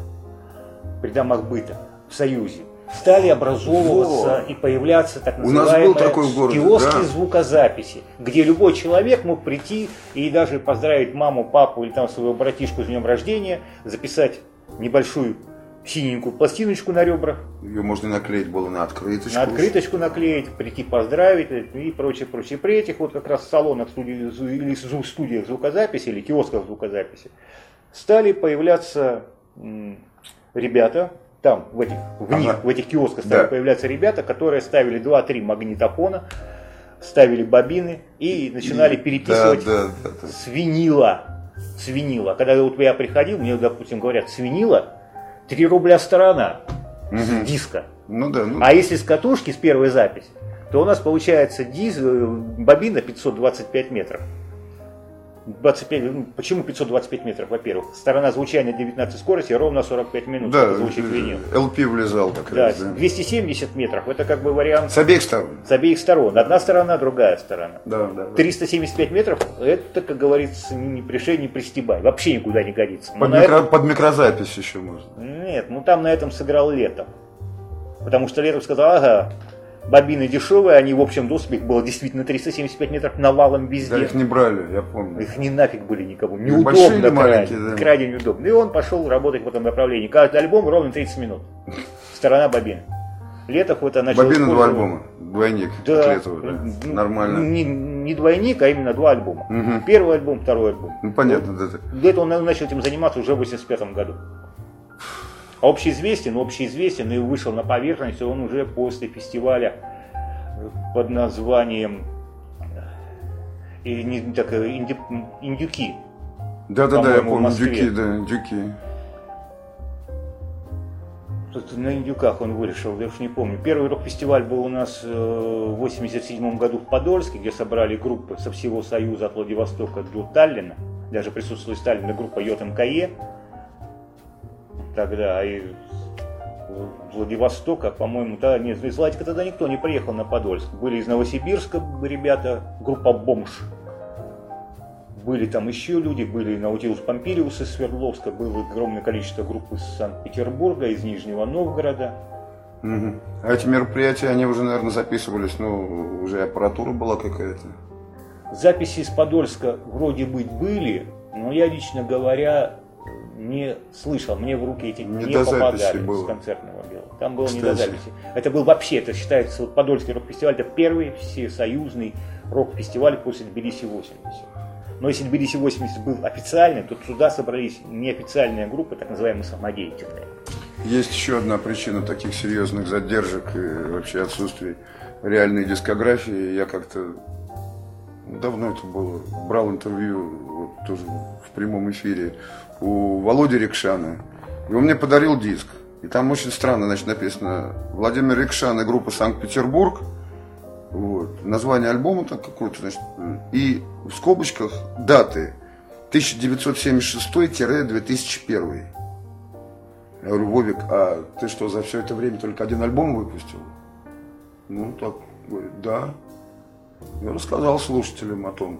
при домах быта в Союзе стали образовываться Во. и появляться так У нас называемые был такой городе, киоски да. звукозаписи, где любой человек мог прийти и даже поздравить маму, папу или там своего братишку с днем рождения, записать небольшую синенькую пластиночку на ребрах, Ее можно наклеить было на открыточку. на открыточку наклеить, прийти поздравить и прочее, прочее. При этих вот как раз салонах студии, или студиях звукозаписи или киосках звукозаписи стали появляться ребята, там, в этих, в, них, Ага. в этих киосках стали Да. появляться ребята, которые ставили 2-3 магнитофона, ставили бобины и начинали И- переписывать Да, да, да, да. с винила. С винила. Когда вот я приходил, мне, допустим, говорят, с винила 3 рубля сторона с диска. Ну да, ну А если с катушки, с первой записи, то у нас получается диз, э, бобина 525 метров. 25, ну, почему 525 метров? Во-первых, сторона звучания 19 скорости ровно 45 минут, да, звучит винил. э, LP влезал как Да, раз, да. 270 метров, это как бы вариант С обеих сторон. с обеих сторон. Одна сторона, другая сторона. Да, да. да. 375 метров, это, как говорится, не пришей, не пристебай. Вообще никуда не годится. Под, микро- этом- под микрозапись еще можно. Нет, ну там на этом сыграл летом. Потому что Леров сказал, ага, бобины дешевые, они в общем доступе, их было действительно 375 метров навалом везде. Да, их не брали, я помню. Их не нафиг были никому. Неудобно крайне. да? Крайне неудобно. И он пошел работать в этом направлении. Каждый альбом ровно 30 минут. Сторона бобины. Летов это начал Бобина два использовать- альбома, двойник Да. от Летова, да. Нормально. Не, не двойник, а именно два альбома. Мгм. Первый альбом, второй альбом. Ну понятно, да. Где-то он начал этим заниматься уже в 85 году. А общеизвестен, общеизвестен и вышел на поверхность он уже после фестиваля под названием э, и не, так, э, инди- Индюки. Да, да, да, я помню, Москве. дюки, да, дюки. Тут на Индюках он вышел, я уж не помню. Первый рок-фестиваль был у нас э, в 87 году в Подольске, где собрали группы со всего Союза от Владивостока до Таллина. Даже присутствовала из Таллина группа ЙМКЕ. Тогда и Владивостока, по-моему, да, нет, из Владика тогда никто не приехал на Подольск. Были из Новосибирска ребята, группа «Бомж». Были там еще люди, были Наутилус Помпилиус из Свердловска, было огромное количество групп из Санкт-Петербурга, из Нижнего Новгорода. Мгм. А эти мероприятия, они уже, наверное, записывались, ну, уже аппаратура была какая-то. Записи из Подольска вроде быть были, но я, лично говоря, не слышал. Мне в руки эти Не не, попадали было. с концертного дела. Там было не до Кстати. записи. Это был вообще, это считается, вот Подольский рок-фестиваль, это первый всесоюзный рок-фестиваль после Тбилиси-80. Но если Тбилиси-80 был официальный, то туда собрались неофициальные группы, так называемые самодеятельные. Есть еще одна причина таких серьезных задержек и вообще отсутствия реальной дискографии. Я как-то давно это было, брал интервью вот, тоже в прямом эфире у Володи Рикшана. И он мне подарил диск. И там очень странно, значит, написано Владимир Рикшан и группа Санкт-Петербург. Вот. Название альбома там какое-то, значит, и в скобочках даты 1976-2001. Я говорю, Вовик, а ты что, за все это время только один альбом выпустил? Ну, так, говорит, да. Я рассказал слушателям о том,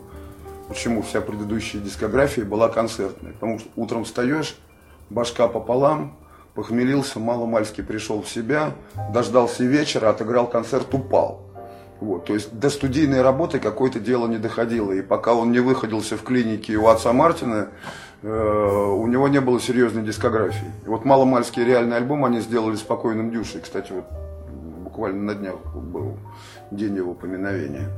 почему вся предыдущая дискография была концертной. Потому что утром встаешь, башка пополам, похмелился, мало-мальски пришел в себя, дождался вечера, отыграл концерт, упал. Вот, то есть до студийной работы какое-то дело не доходило. И пока он не выходился в клинике у отца Мартина, э, у него не было серьезной дискографии. И вот маломальский реальный альбом они сделали спокойным дюшей. Кстати, вот буквально на днях был день его поминовения.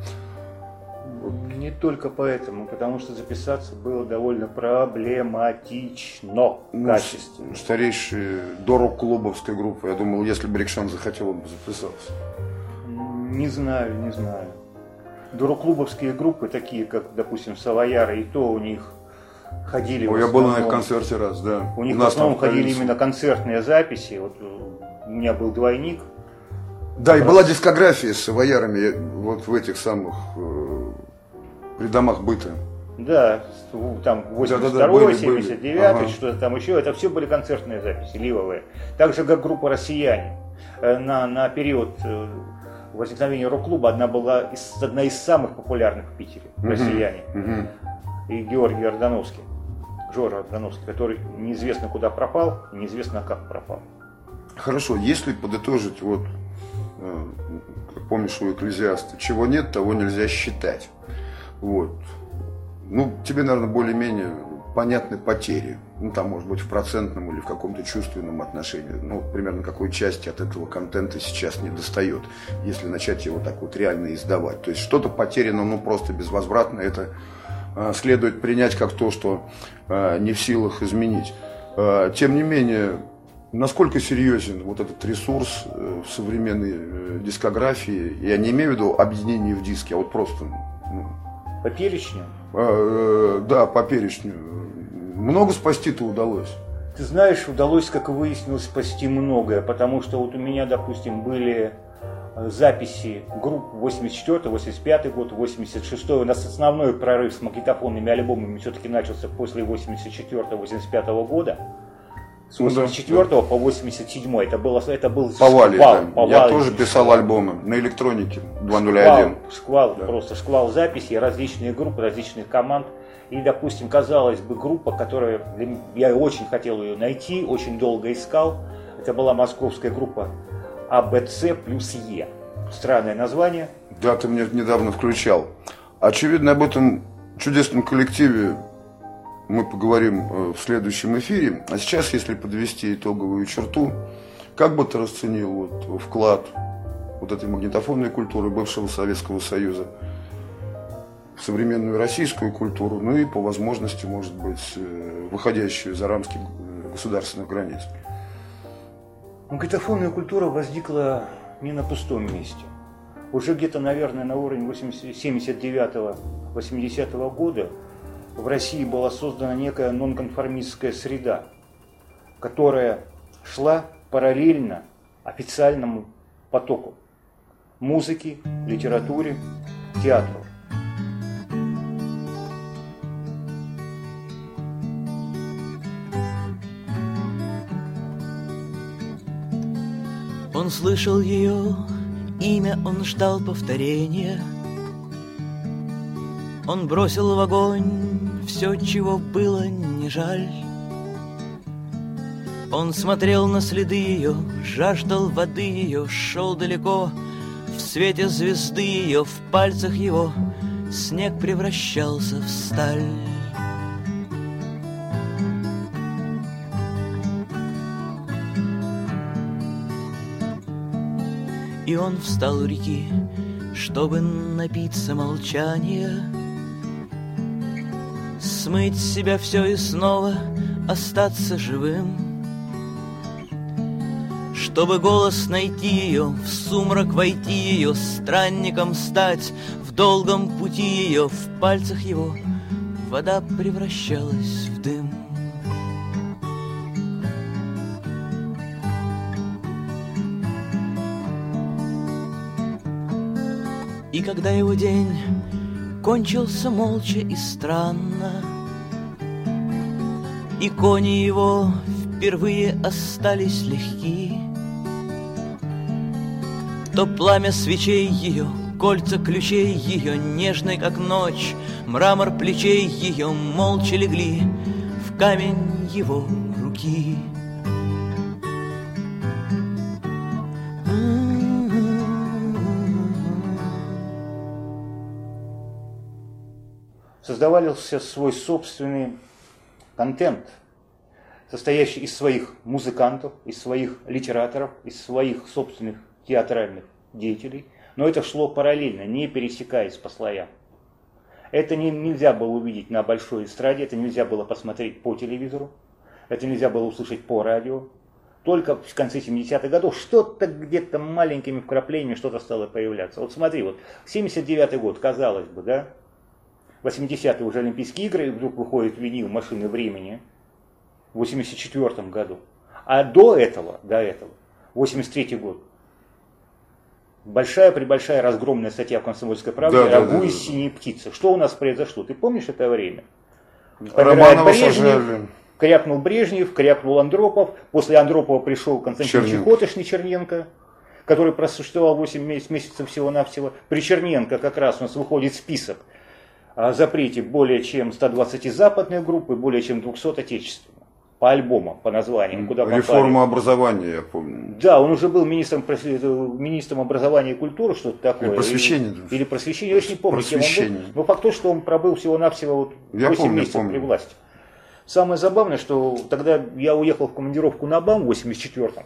Не только поэтому, потому что записаться было довольно проблематично Ну, качественно. Старейший до рок-клубовской группы. Я думал, если бы Рикшан захотел, он бы записался. Не знаю, не знаю. Дуроклубовские группы, такие как, допустим, Савояра, и то у них ходили... Ой, в я был на их основном- концерте раз, да. У них в нас основном там ходили именно концертные записи. Вот э, у меня был двойник. Да, и была дискография с воярами вот в этих самых э, при домах быта. Да, там Да-да-да, 82 были, были. 79 Ага. что-то там еще. Это все были концертные записи, ливовые. Так же, как группа «Россияне». Э, На, на период э, возникновения рок-клуба одна была из, одна из самых популярных в Питере. «Россияне». Мгм. и Георгий Ордановский, Жора Ордановский, который неизвестно куда пропал, неизвестно как пропал. Хорошо, если подытожить, вот, э, как помнишь у Экклезиаста, чего нет, того нельзя считать. Вот. Ну, тебе, наверное, более-менее понятны потери. Ну, там, может быть, в процентном или в каком-то чувственном отношении. Ну, примерно какой части от этого контента сейчас не достает, если начать его так вот реально издавать. То есть что-то потеряно, ну, просто безвозвратно. Это э, следует принять как то, что э, не в силах изменить. Э, тем не менее, насколько серьезен вот этот ресурс э, в современной э, дискографии, я не имею в виду объединение в диске, а вот просто, ну, По перечню, э, э, да, по перечню. Много спасти-то удалось. ты знаешь, удалось, как выяснилось, спасти многое, потому что вот у меня, допустим, были э, записи групп 84 85 год, 86 у нас основной прорыв с магнитофонными альбомами все-таки начался после 84-85 года. С Ну да, 84 по 87 это было это был Повали, шквал, да. повал Я тоже писал альбомы на электронике 201. Шквал, шквал, Да. просто шквал записей, различные группы, различных команд. И, допустим, казалось бы, группа, которая я очень хотел ее найти, очень долго искал. Это была московская группа АБЦ плюс Е. Странное название. Да, ты мне недавно включал. Очевидно, об этом чудесном коллективе мы поговорим э, в следующем эфире. А сейчас, если подвести итоговую черту, как бы ты расценил вот вклад вот этой магнитофонной культуры бывшего Советского Союза в современную российскую культуру, ну и по возможности, может быть, э, выходящую за рамки э, государственных границ? Магнитофонная культура возникла не на пустом месте. Уже где-то, наверное, на уровне 79-80 года в России была создана некая нонконформистская среда, которая шла параллельно официальному потоку музыки, литературе, театру. Он слышал ее имя, он ждал повторения. Он бросил в огонь все, чего было не жаль. Он смотрел на следы ее, жаждал воды ее, шел далеко, в свете звезды ее, в пальцах его снег превращался в сталь. И он встал у реки, чтобы напиться молчания, Смыть себя все и снова остаться живым, Чтобы голос найти ее, в сумрак войти ее, Странником стать, в долгом пути ее, В пальцах его вода превращалась в дым. И когда его день кончился молча и странно, И кони его впервые остались легки, То пламя свечей ее, кольца ключей ее, Нежной, как ночь, мрамор плечей ее Молча легли в камень его руки. создавался свой собственный контент, состоящий из своих музыкантов, из своих литераторов, из своих собственных театральных деятелей. Но это шло параллельно, не пересекаясь по слоям. Это не, нельзя было увидеть на большой эстраде, это нельзя было посмотреть по телевизору, это нельзя было услышать по радио. Только в конце 70-х годов что-то где-то маленькими вкраплениями что-то стало появляться. Вот смотри, вот 79-й год, казалось бы, да, 80-е уже Олимпийские игры, и вдруг выходит винил «Машины времени» в 84 году. А до этого, до этого, 83 год, большая прибольшая разгромная статья в «Комсомольской правде» Да, «Рагу да, да. из синей птицы». Что у нас произошло? Ты помнишь это время? Романова Брежнев, сажали. крякнул Брежнев, крякнул Андропов. После Андропова пришел Константин Черненко. Чехотошный Черненко, который просуществовал 8 месяцев, всего-навсего. При Черненко как раз у нас выходит список запрете более чем 120 западной группы, более чем 200 отечественных. По альбомам, по названиям, куда попали. Реформа образования, я помню. Да, он уже был министром, министром образования и культуры, что-то такое. Или просвещения, Или, или просвещения, я очень не помню, кем он был. Но факт то, что он пробыл всего-навсего вот Я 8 помню, месяцев помню. при власти. Самое забавное, что тогда я уехал в командировку на БАМ в 84-м.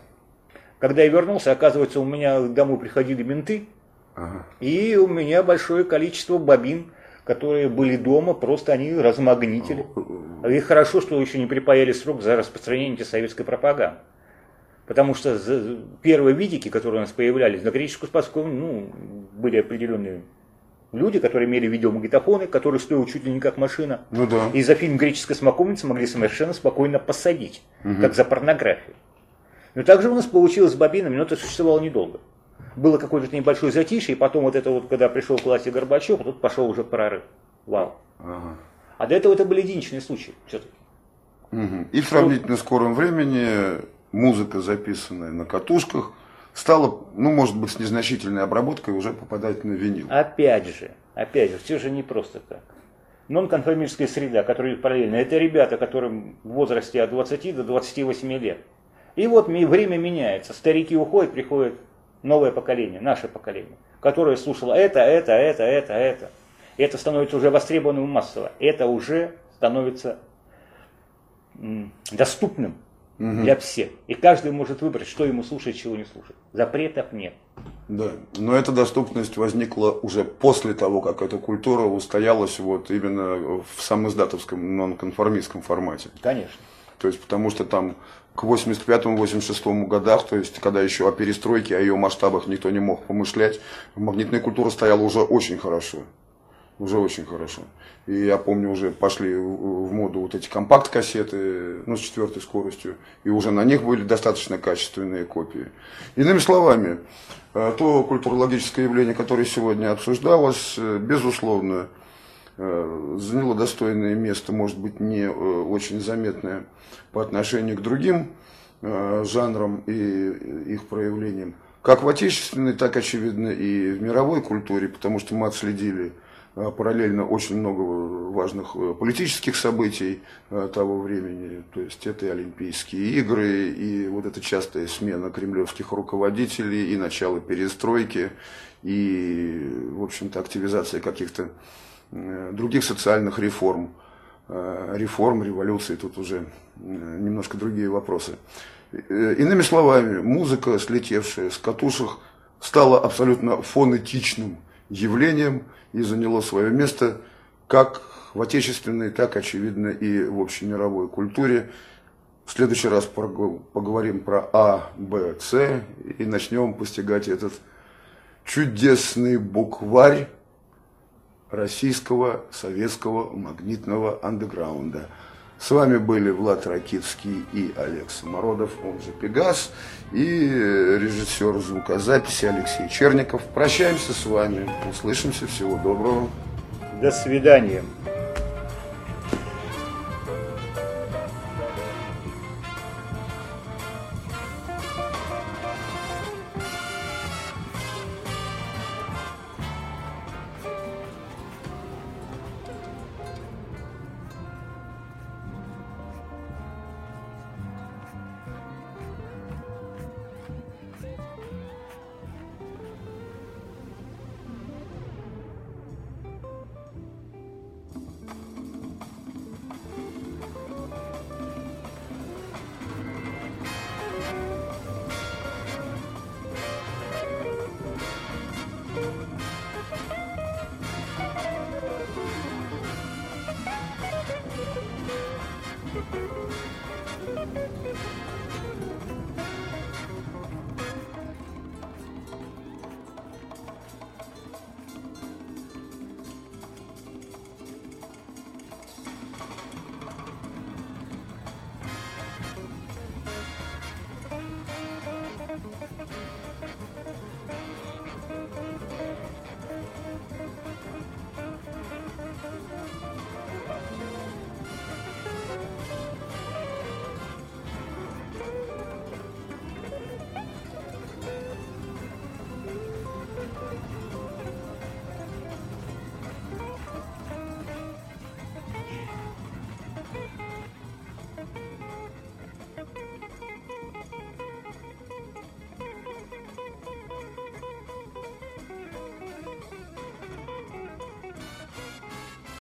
Когда я вернулся, оказывается, у меня домой приходили менты, Ага. и у меня большое количество бобин, которые были дома, просто они размагнитили. И хорошо, что еще не припаяли срок за распространение антисоветской пропаганды. Потому что первые видики, которые у нас появлялись на греческую Спасскую, ну, были определенные люди, которые имели видеомагнитофоны, которые стоили чуть ли не как машина. Ну да. И за фильм «Греческая смоковница» могли совершенно спокойно посадить, как за порнографию. Но также у нас получилось с бобинами, но это существовало недолго. Было какое-то небольшое затишье, и потом вот это вот, когда пришел к власти Горбачев, тут пошел уже прорыв. Вау. Ага. А до этого это были единичные случаи все-таки. Мгм. И в сравнительно скором времени музыка, записанная на катушках, стала, ну, может быть, с незначительной обработкой уже попадать на винил. Опять же, опять же, все же не просто так. Нонконформистская среда, которая параллельно, это ребята, которым в возрасте от 20 до 28 лет. И вот время меняется. Старики уходят, приходят новое поколение, наше поколение, которое слушало это, это, это, это, это. И это становится уже востребованным массово. Это уже становится доступным угу. для всех. И каждый может выбрать, что ему слушать, чего не слушать. Запретов нет. Да, но эта доступность возникла уже после того, как эта культура устоялась вот именно в самоиздатовском нонконформистском формате. Конечно. То есть потому что там к 85-86 годах, то есть когда еще о перестройке, о ее масштабах никто не мог помышлять, магнитная культура стояла уже очень хорошо. Уже очень хорошо. И я помню, уже пошли в моду вот эти компакт-кассеты, ну, с четвертой скоростью, и уже на них были достаточно качественные копии. Иными словами, э, то культурологическое явление, которое сегодня обсуждалось, э, безусловно, заняло достойное место, может быть, не очень заметное по отношению к другим жанрам и их проявлениям, как в отечественной, так, очевидно, и в мировой культуре, потому что мы отследили Э, параллельно очень много важных э, политических событий э, того времени. То есть это и Олимпийские игры, и вот эта частая смена кремлевских руководителей, и начало перестройки, и, в общем-то, активизация каких-то других социальных реформ. Реформ, революции, тут уже немножко другие вопросы. Иными словами, музыка, слетевшая с катушек, стала абсолютно фонетичным явлением – и заняло свое место как в отечественной, так, очевидно, и в общемировой культуре. В следующий раз поговорим про А, Б, С и начнем постигать этот чудесный букварь российского советского магнитного андеграунда. С вами были Влад Ракитский и Олег Самородов, он же Пегас, и режиссер звукозаписи Алексей Черников. Прощаемся с вами, услышимся, всего доброго. До свидания.